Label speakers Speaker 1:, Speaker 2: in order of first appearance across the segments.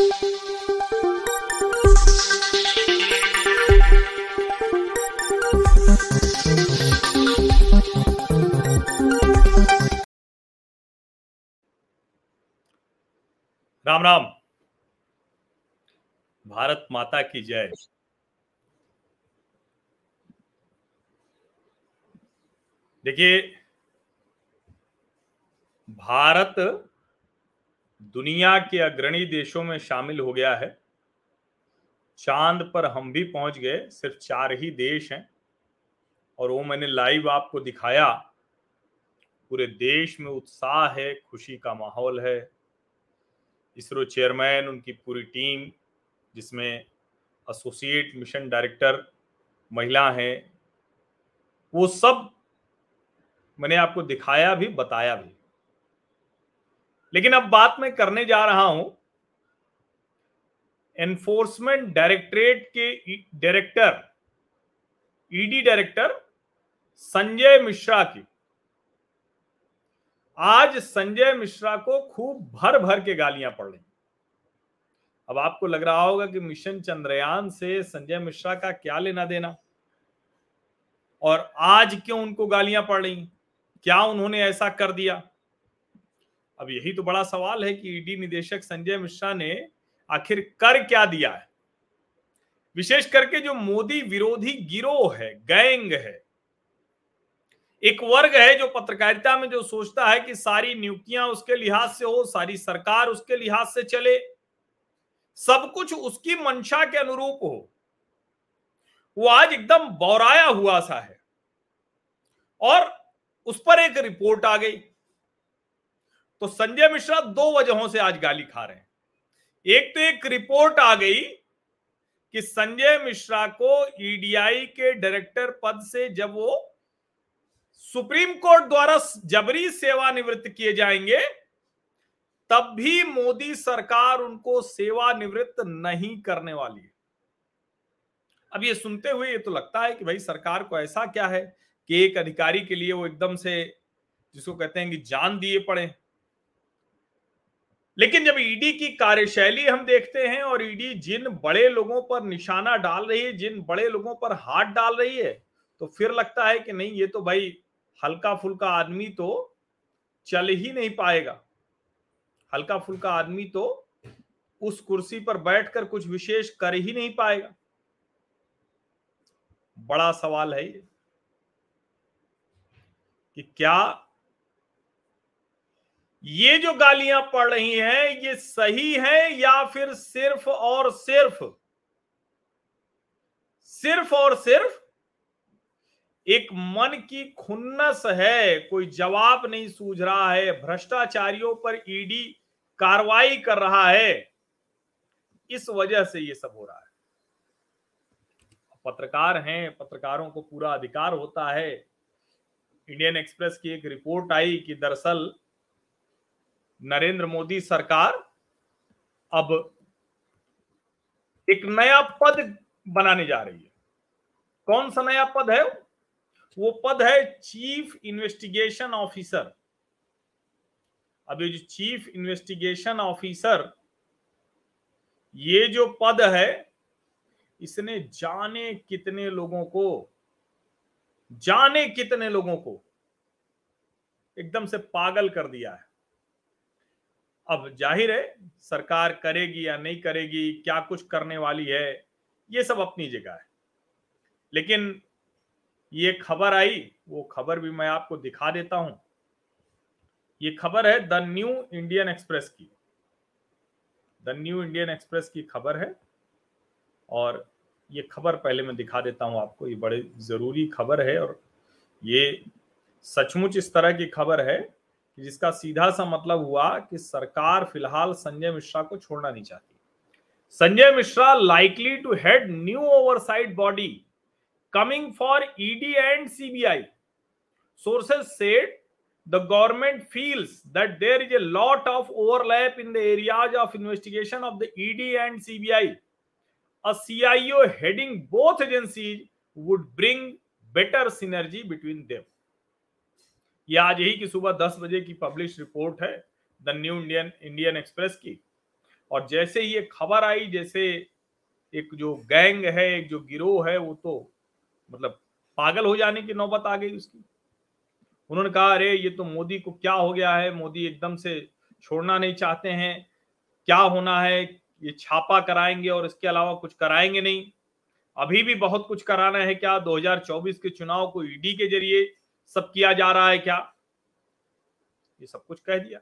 Speaker 1: राम राम। भारत माता की जय। देखिए भारत दुनिया के अग्रणी देशों में शामिल हो गया है। चाँद पर हम भी पहुँच गए, सिर्फ़ चार ही देश हैं। और वो मैंने लाइव आपको दिखाया। पूरे देश में उत्साह है, खुशी का माहौल है। इसरो चेयरमैन, उनकी पूरी टीम, जिसमें एसोसिएट मिशन डायरेक्टर महिला हैं, वो सब मैंने आपको दिखाया भी, बताया भी। लेकिन अब बात मैं करने जा रहा हूँ एनफोर्समेंट डायरेक्टरेट के director ED director Sanjay Mishra की। आज संजय मिश्रा को खूब भर भर के गालियाँ पड़ रही। अब आपको लग रहा होगा कि मिशन चंद्रयान से संजय मिश्रा का क्या लेना देना? और आज क्यों उनको गालियाँ पड़ रही? क्या उन्होंने ऐसा कर दिया? अब यही तो बड़ा सवाल है कि ईडी निदेशक संजय मिश्रा ने आखिर कर क्या दिया है? विशेष करके जो मोदी विरोधी गिरोह है, गैंग है, एक वर्ग है जो पत्रकारिता में जो सोचता है कि सारी नियुक्तियाँ उसके लिहाज से हो, सारी सरकार उसके लिहाज से चले, सब कुछ उसकी मंशा के अनुरूप हो, वो आज एकदम बौराया हुआ सा है। और उस पर एक रिपोर्ट आ गई। तो संजय मिश्रा दो वजहों से आज गाली खा रहे हैं। एक तो एक रिपोर्ट आ गई कि संजय मिश्रा को ईडीआई के डायरेक्टर पद से जब वो सुप्रीम कोर्ट द्वारा जबरी सेवानिवृत्त किए जाएँगे, तब भी मोदी सरकार उनको सेवानिवृत्त नहीं करने वाली है। अब ये सुनते हुए ये तो लगता है कि भाई सरकार को ऐसा क्या है कि एक अधिकारी के लिए वो एकदम से जिसको कहते हैं कि जान दिए पड़े लेकिन जब ईडी की कार्यशैली हम देखते हैं और ईडी जिन बड़े लोगों पर निशाना डाल रही है, जिन बड़े लोगों पर हाथ डाल रही है तो फिर लगता है कि नहीं, ये तो भाई हल्का फुल्का आदमी तो चल ही नहीं पाएगा। हल्का फुल्का आदमी तो उस कुर्सी पर बैठकर कुछ विशेष कर ही नहीं पाएगा। बड़ा सवाल है ये कि क्या ये जो गालियाँ पड़ रही हैं, ये सही है या फिर सिर्फ़ और सिर्फ़? सिर्फ़ और सिर्फ़ एक मन की खुन्नस है, कोई जवाब नहीं सूझ रहा है, भ्रष्टाचारियों पर ईडी कार्रवाई कर रहा है। इस वजह से ये सब हो रहा है। पत्रकार हैं, पत्रकारों को पूरा अधिकार होता है। इंडियन एक्सप्रेस की एक रिपोर्ट आई कि दरअसल नरेंद्र मोदी सरकार अब एक नया पद बनाने जा रही है। कौन सा नया पद है? वो पद है चीफ इन्वेस्टिगेशन ऑफिसर। अब ये जो चीफ इन्वेस्टिगेशन ऑफिसर, ये जो पद है, इसने जाने कितने लोगों को, जाने कितने लोगों को एकदम से पागल कर दिया है। अब ज़ाहिर है, सरकार करेगी या नहीं करेगी, क्या कुछ करने वाली है, ये सब अपनी जगह है। लेकिन ये खबर आई, वो खबर भी मैं आपको दिखा देता हूँ। ये खबर है द न्यू इंडियन एक्सप्रेस की। द न्यू इंडियन एक्सप्रेस की खबर है और ये खबर पहले मैं दिखा देता हूँ आपको, ये बड़े ज़रूरी खबर है और ये सचमुच इस तरह की खबर है कि जिसका सीधा सा मतलब हुआ कि सरकार फ़िलहाल संजय मिश्रा को छोड़ना नहीं चाहती। Sanjay Mishra likely to head new oversight body coming for ED and CBI sources said the government feels that there is a lot of overlap in the areas of investigation of the ED and CBI a CIO heading both agencies would bring better synergy between them ये आज ही की सुबह 10 बजे की publish report है the New Indian Indian Express की। और जैसे ही ये खबर आई, जैसे एक जो गैंग है, एक जो गिरोह है, वो तो मतलब पागल हो जाने की नौबत आ गई उसकी। उन्होंने कहा, अरे, ये तो मोदी को क्या हो गया है? मोदी एकदम से छोड़ना नहीं चाहते हैं। क्या होना है? ये छापा कराएँगे और इसके अलावा कुछ कराएँगे नहीं। अभी भी बहुत कुछ कराना है क्या? 2024 के चुनाव को ईडी के ज़रिए सब किया जा रहा है क्या? ये सब कुछ कह दिया।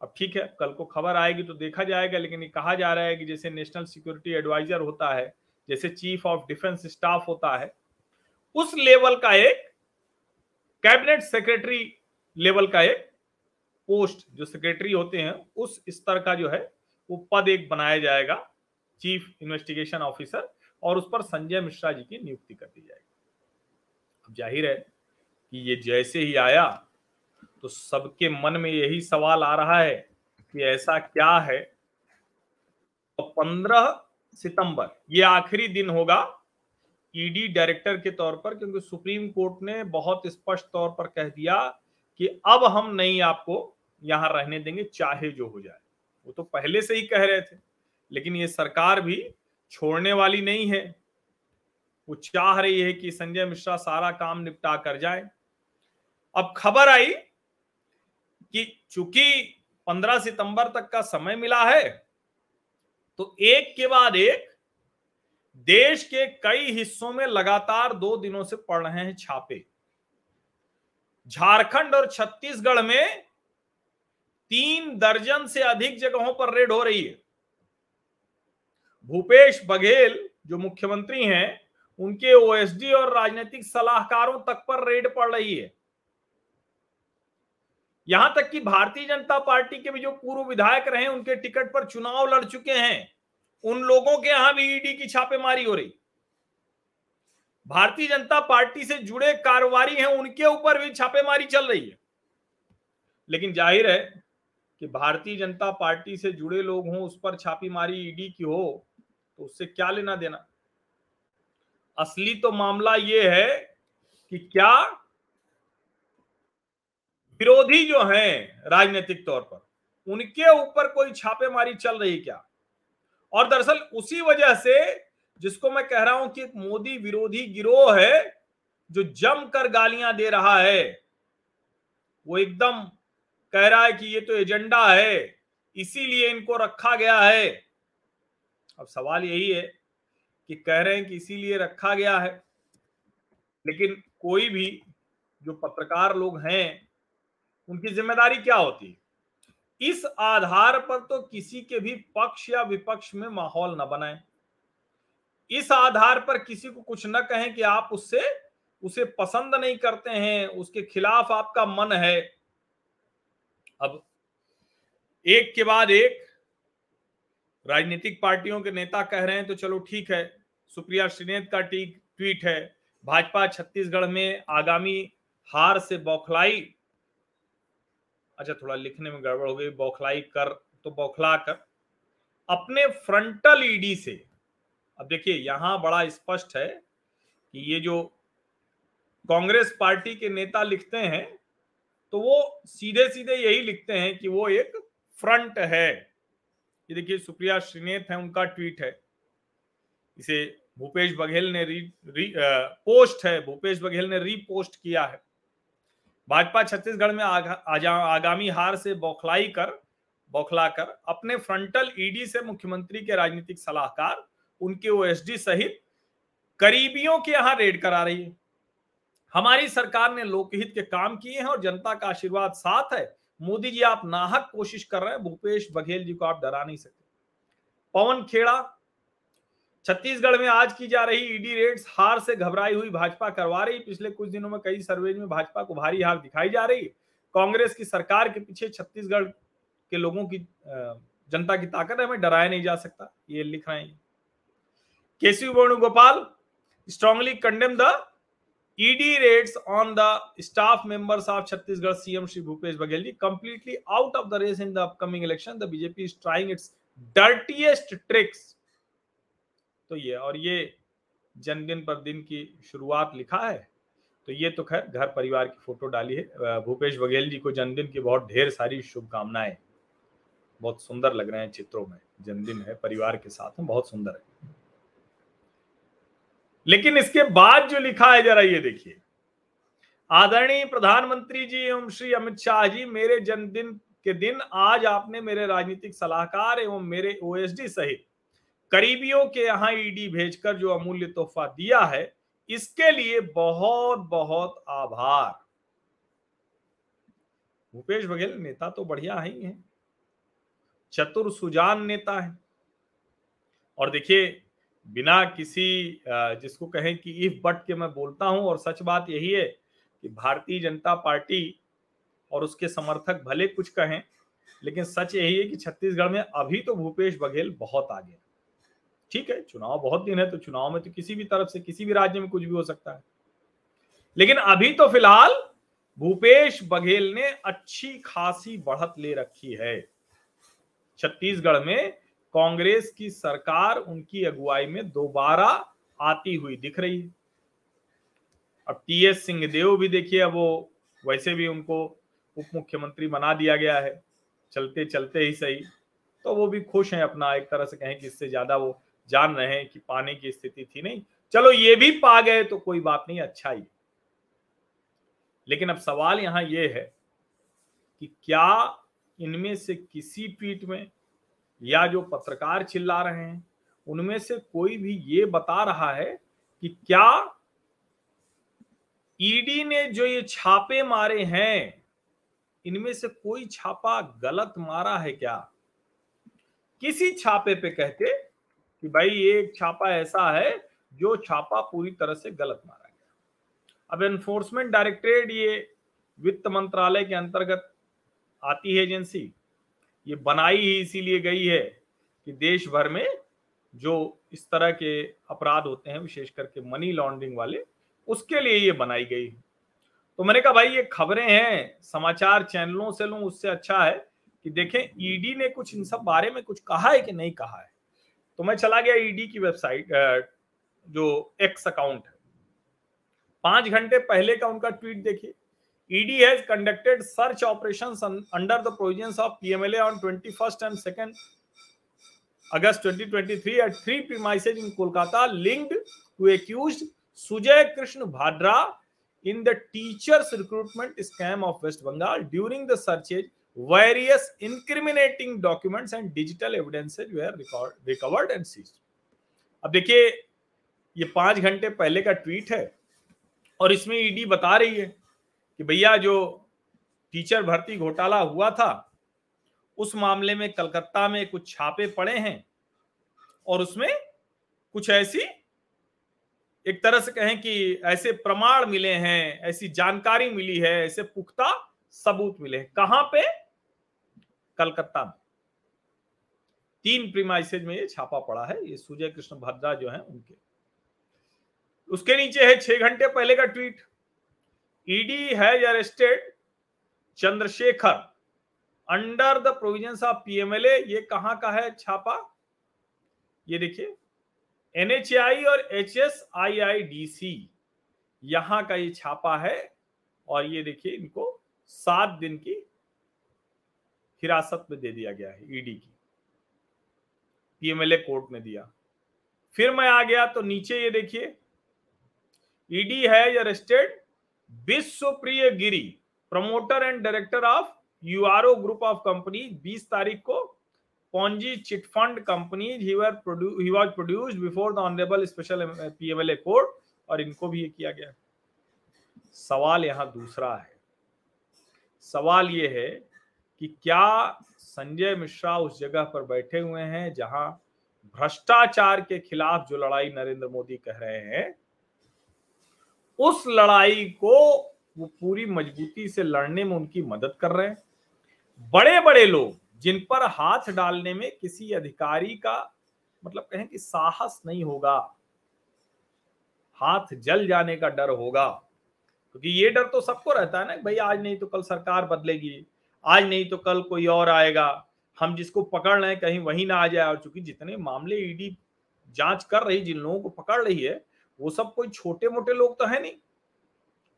Speaker 1: अब ठीक है, कल को खबर आएगी तो देखा जाएगा, लेकिन ये कहा जा रहा है कि जैसे नेशनल सिक्योरिटी एडवाइजर होता है, जैसे चीफ ऑफ़ डिफेंस स्टाफ होता है, उस लेवल का एक कैबिनेट सेक्रेटरी लेवल का एक पोस्ट जो सेक्रेटरी होते हैं, उस स्तर का जो है, वो पद एक बनाया जाएगा, चीफ इन्वेस्टिगेशन ऑफिसर, और उस पर संजय मिश्रा जी की नियुक्ति कर दी जाएगी। अब ज़ाहिर है कि ये जैसे ही आया तो सबके मन में यही सवाल आ रहा है कि ऐसा क्या है? तो पंद्रह सितंबर, ये आखिरी दिन होगा ईडी डायरेक्टर के तौर पर, क्योंकि सुप्रीम कोर्ट ने बहुत स्पष्ट तौर पर कह दिया कि अब हम नहीं आपको यहाँ रहने देंगे, चाहे जो हो जाए। वो तो पहले से ही कह रहे थे, लेकिन ये सरकार भी छोड़ने वाली नहीं है। वो चाह रही है कि संजय मिश्रा सारा काम निपटा कर जाए। अब खबर आई कि चूँकि 15 सितंबर तक का समय मिला है तो एक के बाद एक देश के कई हिस्सों में लगातार दो दिनों से पड़ रहे हैं छापे। झारखंड और छत्तीसगढ़ में तीन दर्जन से अधिक जगहों पर रेड हो रही है। भूपेश बघेल, जो मुख्यमंत्री हैं, उनके ओएसडी और राजनीतिक सलाहकारों तक पर रेड पड़ रही है। यहाँ तक कि भारतीय जनता पार्टी के भी जो पूर्व विधायक रहे उनके टिकट पर चुनाव लड़ चुके हैं। उन लोगों के यहाँ भी ईडी की छापेमारी हो रही। भारतीय जनता पार्टी से जुड़े कारोबारी हैं, उनके ऊपर भी छापेमारी चल रही है। लेकिन ज़ाहिर है कि भारतीय जनता पार्टी से जुड़े लोग हों, उस पर छापेमारी ईडी की हो तो उससे क्या लेना देना? असली तो मामला यह है कि क्या विरोधी जो हैं राजनीतिक तौर पर, उनके ऊपर कोई छापेमारी चल रही क्या? और दरअसल उसी वजह से जिसको मैं कह रहा हूँ कि एक मोदी विरोधी गिरोह है, जो जमकर गालियाँ दे रहा है, वो एकदम कह रहा है कि ये तो एजेंडा है, इसीलिए इनको रखा गया है। अब सवाल यही है कि कह रहे हैं कि इसीलिए रखा गया है, लेकिन कोई भी, जो पत्रकार लोग हैं उनकी ज़िम्मेदारी क्या होती? है इस आधार पर तो किसी के भी पक्ष या विपक्ष में माहौल न बनाए। इस आधार पर किसी को कुछ न कहें कि आप उससे, उसे पसंद नहीं करते हैं, उसके खिलाफ आपका मन है। अब, एक के बाद एक, राजनीतिक पार्टियों के नेता कह रहे हैं तो चलो ठीक है, सुप्रिया श्रीनेत का ट्वीट है, भाजपा छत्तीसगढ़ में आगामी हार से बौखलाई अच्छा थोड़ा लिखने में गड़बड़ हो गई बौखलाई कर तो बौखला कर। अपने फ्रंटल ईडी से अब देखिए यहाँ बड़ा स्पष्ट है कि ये जो कांग्रेस पार्टी के नेता लिखते हैं तो वो सीधे सीधे यही लिखते हैं कि वो एक फ्रंट है। ये देखिए सुप्रिया श्रीनेत है उनका ट्वीट है। इसे भूपेश बघेल ने री, री आ, पोस्ट है भूपेश बघेल ने रीपोस्ट किया है। भाजपा छत्तीसगढ़ में आगा, आगामी हार से बौखलाई कर बौखला कर अपने फ्रंटल ईडी से मुख्यमंत्री के राजनीतिक सलाहकार उनके ओएसडी सहित करीबियों के यहाँ रेड करा रही है। हमारी सरकार ने लोकहित के काम किए हैं और जनता का आशीर्वाद साथ है। मोदी जी आप नाहक कोशिश कर रहे हैं। भूपेश बघेल जी को आप डरा नहीं सकते। पवन खेड़ा छत्तीसगढ़ में आज की जा रही ईडी रेड्स हार से घबराई हुई भाजपा करवा रही। पिछले कुछ दिनों में कई सर्वे में भाजपा को भारी हार दिखाई जा रही। कांग्रेस की सरकार के पीछे छत्तीसगढ़ के लोगों की जनता की ताकत है, हमें डराया नहीं जा सकता, ये लिख रहे हैं। K C Venugopal strongly condemn the ED raids on the staff members of Chhattisgarh CM Shri Bhupesh Baghel ji completely out of the race in the upcoming election the BJP is trying its dirtiest tricks तो ये, और ये जन्मदिन पर दिन की शुरुआत लिखा है। तो ये तो खैर घर परिवार की फ़ोटो डाली है। भूपेश बघेल जी को जन्मदिन की बहुत ढेर सारी शुभकामनाएँ। बहुत सुंदर लग रहे हैं चित्रों में जन्मदिन है, परिवार के साथ में बहुत सुंदर है। लेकिन इसके बाद जो लिखा है, जरा ये देखिए। आदरणीय प्रधानमंत्री जी एवं श्री अमित शाह जी, मेरे जन्मदिन के दिन आज आपने मेरे राजनीतिक सलाहकार एवं मेरे ओएसडी सहित करीबियों के यहाँ ईडी भेजकर जो अमूल्य तोहफा दिया है, इसके लिए बहुत बहुत आभार। भूपेश बघेल नेता तो बढ़िया ही है। चतुर सुजान नेता है। और देखिए, बिना किसी जिसको कहें कि इफ़ बट के मैं बोलता हूँ, और सच बात यही है कि भारतीय जनता पार्टी और उसके समर्थक भले कुछ कहें, लेकिन सच यही है कि छत्तीसगढ़ में अभी तो भूपेश बघेल बहुत आगे ठीक है, चुनाव बहुत दिन है तो चुनाव में तो किसी भी तरफ़ से, किसी भी राज्य में कुछ भी हो सकता है। लेकिन अभी तो फ़िलहाल भूपेश बघेल ने अच्छी खासी बढ़त ले रखी है। छत्तीसगढ़ में कांग्रेस की सरकार उनकी अगुवाई में दोबारा आती हुई दिख रही है। अब टी एस सिंहदेव भी देखिए वो वैसे भी उनको उप मुख्यमंत्री बना दिया गया है। चलते चलते ही सही तो वो भी खुश हैं अपना, एक तरह से कहें कि इससे ज़्यादा वो जान रहे हैं कि पाने की स्थिति थी नहीं। चलो ये भी पा गए तो कोई बात नहीं अच्छा ही। लेकिन अब सवाल यहाँ ये है कि क्या इनमें से किसी ट्वीट में या जो पत्रकार चिल्ला रहे हैं, उनमें से कोई भी ये बता रहा है कि क्या ईडी ने जो ये छापे मारे हैं, इनमें से कोई छापा गलत मारा है क्या? किसी छापे पे कहते कि भाई एक छापा ऐसा है जो छापा पूरी तरह से गलत मारा गया। अब एनफोर्समेंट डायरेक्टरेट ये वित्त मंत्रालय के अंतर्गत आती है एजेंसी ये बनाई ही इसीलिए गई है कि देश भर में जो इस तरह के अपराध होते हैं, विशेष करके मनी लॉन्ड्रिंग वाले, उसके लिए ये बनाई गई है। तो मैंने कहा, भाई ये खबरें हैं, समाचार चैनलों से लूँ, उससे अच्छा है कि देखें ईडी ने कुछ इन सब बारे में कुछ कहा है कि नहीं कहा है? तो मैं चला गया ईडी की वेबसाइट जो एक्स अकाउंट है। पाँच घंटे पहले का उनका ट्वीट देखिए। ED has conducted search operation under the provision of P M L N twenty first and second August 2023 at three premises in Kolkata link to accused Sujay Krishna Bhadra in the teachers recruitment scam of West Bengal during the searches various incriminating documents and digital evidences were record, recovered and seized. अब देखिए ये पाँच घंटे पहले का tweet है और इसमें ईडी बता रही है कि भैया जो टीचर भर्ती घोटाला हुआ था उस मामले में कलकत्ता में कुछ छापे पड़े हैं और उसमें कुछ ऐसी एक तरह से कहें कि ऐसे प्रमाण मिले हैं ऐसी जानकारी मिली है ऐसे पुख्ता सबूत मिले हैं। कहाँ पे? कलकत्ता में। तीन प्रीमाइसेज में ये छापा पड़ा है। ये सुजय कृष्ण भद्रा जो है उनके। उसके नीचे है छह घंटे पहले का tweet. ED has arrested Chandrashekhar under the provision of PMLA ये कहाँ का है छापा? ये देखिए। एनएचआई और H S I I D C यहाँ का ये छापा है। और ये देखिए इनको सात दिन की हिरासत में दे दिया गया है ईडी की। पीएमएलए कोर्ट ने दिया। फिर मैं आ गया तो नीचे ये देखिए ED has arrested Vishwapriya Giri promoter and director of URO group of company 20 तारीख को Ponzi chit fund companies he before the honourable special PMLA court और इनको भी ये किया गया। सवाल यहाँ दूसरा है। सवाल ये है कि क्या संजय मिश्रा उस जगह पर बैठे हुए हैं जहाँ भ्रष्टाचार के खिलाफ जो लड़ाई नरेंद्र मोदी कह रहे हैं, उस लड़ाई को वो पूरी मजबूती से लड़ने में उनकी मदद कर रहे हैं। बड़े बड़े लोग जिन पर हाथ डालने में किसी अधिकारी का मतलब कहें कि साहस नहीं होगा, हाथ जल जाने का डर होगा क्योंकि ये डर तो सबको रहता है ना भाई, आज नहीं तो कल सरकार बदलेगी, आज नहीं तो कल कोई और आएगा। हम जिसको पकड़ रहे कहीं वही ना आ जाए। और चूँकि जितने मामले ईडी जाँच कर रही, जिन लोगों को पकड़ रही है, वो सब कोई छोटे मोटे लोग तो है नहीं।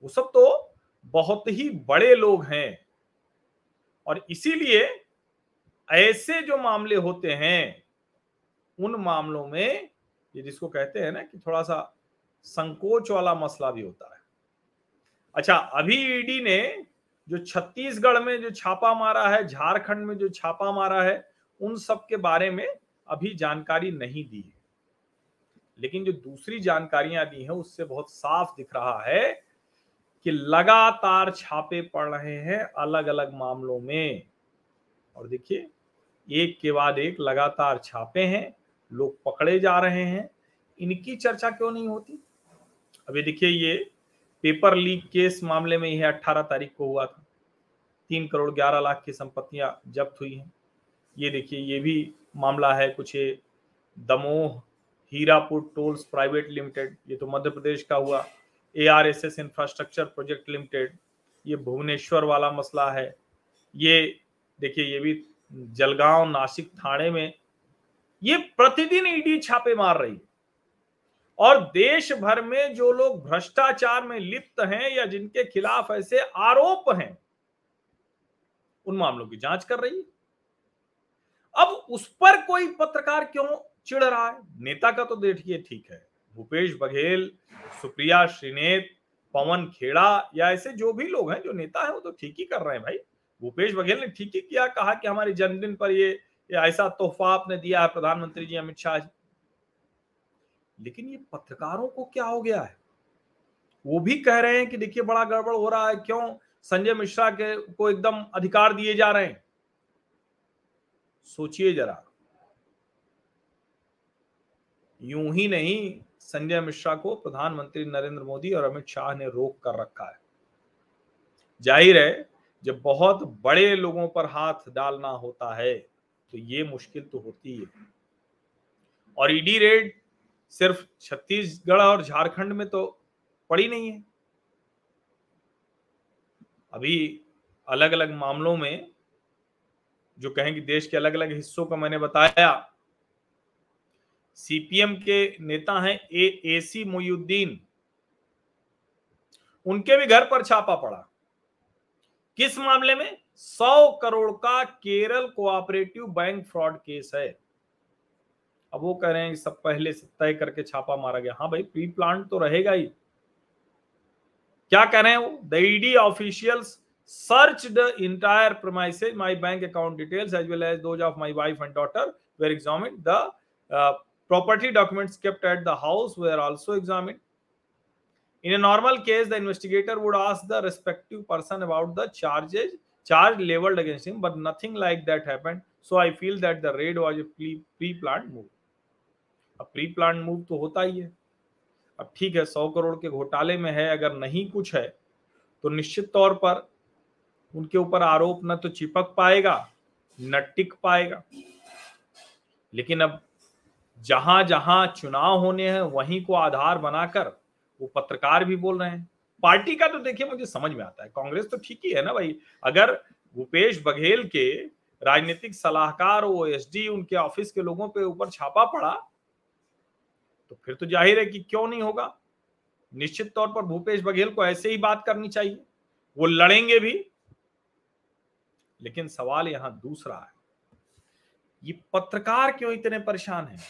Speaker 1: वो सब तो बहुत ही बड़े लोग हैं। और इसीलिए ऐसे जो मामले होते हैं, उन मामलों में ये जिसको कहते हैं ना कि थोड़ा सा संकोच वाला मसला भी होता है। अच्छा अभी ईडी ने जो छत्तीसगढ़ में जो छापा मारा है, झारखंड में जो छापा मारा है, उन सब के बारे में अभी जानकारी नहीं दी है। लेकिन जो दूसरी जानकारियाँ दी हैं, उससे बहुत साफ़ दिख रहा है कि लगातार छापे पड़ रहे हैं अलग अलग मामलों में। और देखिए, एक के बाद एक लगातार छापे हैं, लोग पकड़े जा रहे हैं। इनकी चर्चा क्यों नहीं होती? अभी देखिए, ये पेपर लीक केस मामले में यह अट्ठारह तारीख को हुआ था। तीन करोड़ ग्यारह लाख की संपत्तियाँ जब्त हुई हैं। ये देखिए, ये भी मामला है कुछ Damoh, Hirapur tolls private limited, ये तो मध्य प्रदेश का हुआ। A R S S infrastructure project limited ये भुवनेश्वर वाला मसला है। ये देखिए, ये भी जलगांव नासिक थाने में, ये प्रतिदिन ईडी छापे मार रही है। और देश भर में जो लोग भ्रष्टाचार में लिप्त हैं या जिनके खिलाफ ऐसे आरोप हैं उन मामलों की जाँच कर रही है। अब उस पर कोई पत्रकार क्यों चिढ़ रहा है? नेता का तो देखिए ठीक है भूपेश बघेल सुप्रिया श्रीनेत पवन खेड़ा या ऐसे जो भी लोग हैं जो नेता है वो तो ठीक ही कर रहे हैं भाई। भूपेश बघेल ने ठीक ही किया कहा कि हमारे जन्मदिन पर ये, ऐसा तोहफा आपने दिया है प्रधानमंत्री जी अमित शाह जी। लेकिन ये पत्रकारों को क्या हो गया है? वो भी कह रहे हैं कि देखिए बड़ा गड़बड़ हो रहा है, क्यों संजय मिश्रा के को एकदम अधिकार दिए जा रहे हैं? सोचिए जरा। यूँ ही नहीं, संजय मिश्रा को प्रधानमंत्री नरेंद्र मोदी और अमित शाह ने रोक कर रखा है। ज़ाहिर है, जब बहुत बड़े लोगों पर हाथ डालना होता है तो ये मुश्किल तो होती है और ईडी रेड सिर्फ़ छत्तीसगढ़ और झारखंड में तो पड़ी नहीं है। अभी अलग अलग मामलों में जो कहें कि देश के अलग अलग हिस्सों का मैंने बताया, सीपीएम के नेता हैं ए एसी मोयुद्दीन उनके भी घर पर छापा पड़ा। किस मामले में? सौ करोड़ का Kerala cooperative bank fraud case है। अब वो कह रहे हैं सब पहले से तय करके छापा मारा गया। हाँ भाई प्री प्लान तो रहेगा ही। क्या कह रहे हैं वो? The search the entire premises my bank account details as well as those my wife and daughter were examine property documents kept at the house were also examine in a normal case the investigator would ask the respective person about the charges charge levelled against him but nothing like that happened so I feel that the raid was a pre pre plant move अब pre plan move तो होता ही है। अब ठीक है, सौ करोड़ के घोटाले में है, अगर नहीं कुछ है तो निश्चित तौर पर उनके ऊपर आरोप न तो चिपक पाएगा, न टिक पाएगा। लेकिन अब जहाँ जहाँ चुनाव होने हैं, वहीं को आधार बनाकर वो पत्रकार भी बोल रहे हैं। पार्टी का तो देखिए, मुझे समझ में आता है। कांग्रेस तो ठीक ही है ना भाई? अगर भूपेश बघेल के राजनीतिक सलाहकार, ओ एस उनके ऑफ़िस के लोगों पे ऊपर छापा पड़ा तो फिर तो ज़ाहिर है कि क्यों नहीं होगा? निश्चित तौर पर भूपेश बघेल को ऐसे ही बात करनी चाहिए। वो लड़ेंगे भी, लेकिन सवाल यहाँ दूसरा है। ये पत्रकार क्यों इतने परेशान हैं?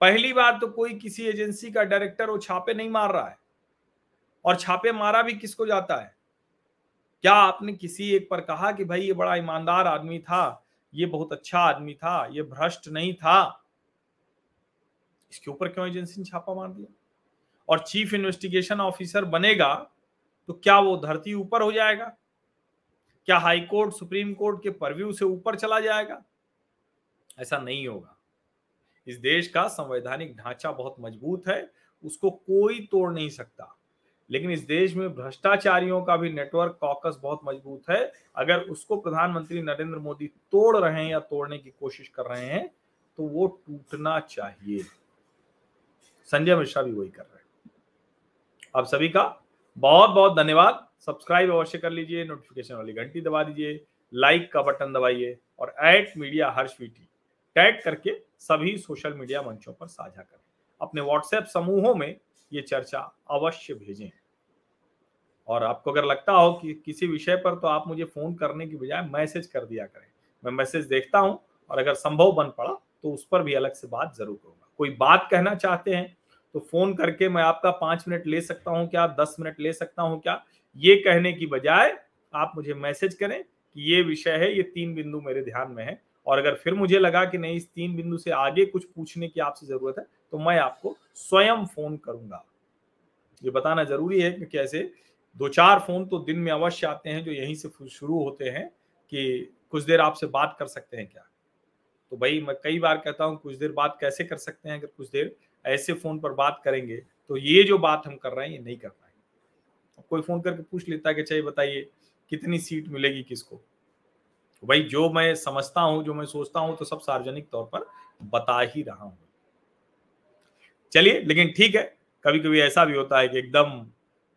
Speaker 1: पहली बार तो कोई किसी एजेंसी का डायरेक्टर वो छापे नहीं मार रहा है। और छापे मारा भी किसको जाता है? क्या आपने किसी एक पर कहा कि भाई ये बड़ा ईमानदार आदमी था, ये बहुत अच्छा आदमी था, ये भ्रष्ट नहीं था? इसके ऊपर क्यों एजेंसी ने छापा मार दिया? और चीफ इन्वेस्टिगेशन ऑफिसर बनेगा तो क्या वो धरती ऊपर हो जाएगा? क्या हाई कोर्ट, सुप्रीम कोर्ट के परव्यू से ऊपर चला जाएगा? ऐसा नहीं होगा। इस देश का संवैधानिक ढांचा बहुत मज़बूत है, उसको कोई तोड़ नहीं सकता। लेकिन इस देश में भ्रष्टाचारियों का भी नेटवर्क कॉकस बहुत मज़बूत है। अगर उसको प्रधानमंत्री नरेंद्र मोदी तोड़ रहे हैं या तोड़ने की कोशिश कर रहे हैं तो वो टूटना चाहिए। संजय मिश्रा भी वही कर रहे हैं। आप सभी का बहुत बहुत धन्यवाद। सब्सक्राइब अवश्य कर लीजिए नोटिफिकेशन वाली घंटी दबा दीजिए लाइक का बटन दबाइए और at media Harsh VT. Tag करके सभी सोशल मीडिया मंचों पर साझा करें। अपने व्हाट्सएप समूहों में ये चर्चा अवश्य भेजें। और आपको अगर लगता हो कि किसी विषय पर तो आप मुझे फ़ोन करने की बजाय मैसेज कर दिया करें। मैं मैसेज देखता हूँ और अगर संभव बन पड़ा तो उस पर भी अलग से बात ज़रूर करूँगा। कोई बात कहना चाहते हैं तो फ़ोन करके मैं आपका पाँच मिनट ले सकता हूँ क्या, दस मिनट ले सकता हूँ क्या? ये कहने की बजाय आप मुझे मैसेज करें कि ये विषय है, ये तीन बिंदु मेरे ध्यान में है। और अगर फिर मुझे लगा कि नहीं, इस तीन बिंदु से आगे कुछ पूछने की आपसे ज़रूरत है तो मैं आपको स्वयं फ़ोन करूँगा। ये बताना ज़रूरी है क्योंकि ऐसे दो चार फ़ोन तो दिन में अवश्य आते हैं जो यहीं से शुरू होते हैं कि कुछ देर आपसे बात कर सकते हैं क्या? तो भाई मैं कई बार कहता हूँ, कुछ देर बात कैसे कर सकते हैं अगर कुछ देर ऐसे फ़ोन पर बात करेंगे तो ये जो बात हम कर रहे हैं, ये नहीं कर पाएँगे। कोई फ़ोन करके पूछ लेता है कि चाहिए बताइए, कितनी सीट मिलेगी किसको? भाई, जो मैं समझता हूँ, जो मैं सोचता हूँ तो सब सार्वजनिक तौर पर बता ही रहा हूँ। चलिए, लेकिन ठीक है कभी कभी ऐसा भी होता है कि एकदम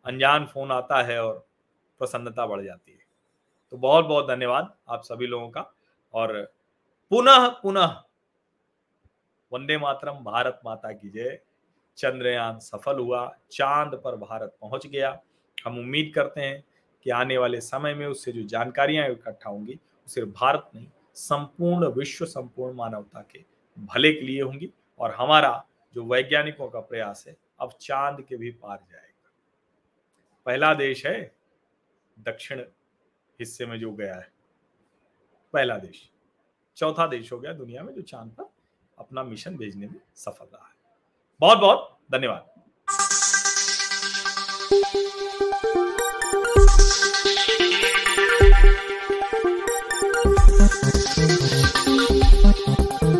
Speaker 1: अनजान फ़ोन आता है और प्रसन्नता बढ़ जाती है। तो बहुत बहुत धन्यवाद आप सभी लोगों का, और पुनः पुनः वंदे मातरम, भारत माता की जय। चंद्रयान सफल हुआ, चाँद पर भारत पहुँच गया। हम उम्मीद करते हैं कि आने वाले समय में उससे जो जानकारियाँ इकट्ठा होंगी सिर्फ़ भारत नहीं, संपूर्ण विश्व, संपूर्ण मानवता के भले के लिए होंगी और हमारा जो वैज्ञानिकों का प्रयास है, अब चाँद के भी पार जाएगा। पहला देश है, दक्षिण हिस्से में जो गया है। पहला देश। चौथा देश हो गया दुनिया में जो चाँद पर अपना मिशन भेजने में सफल रहा है। बहुत बहुत धन्यवाद।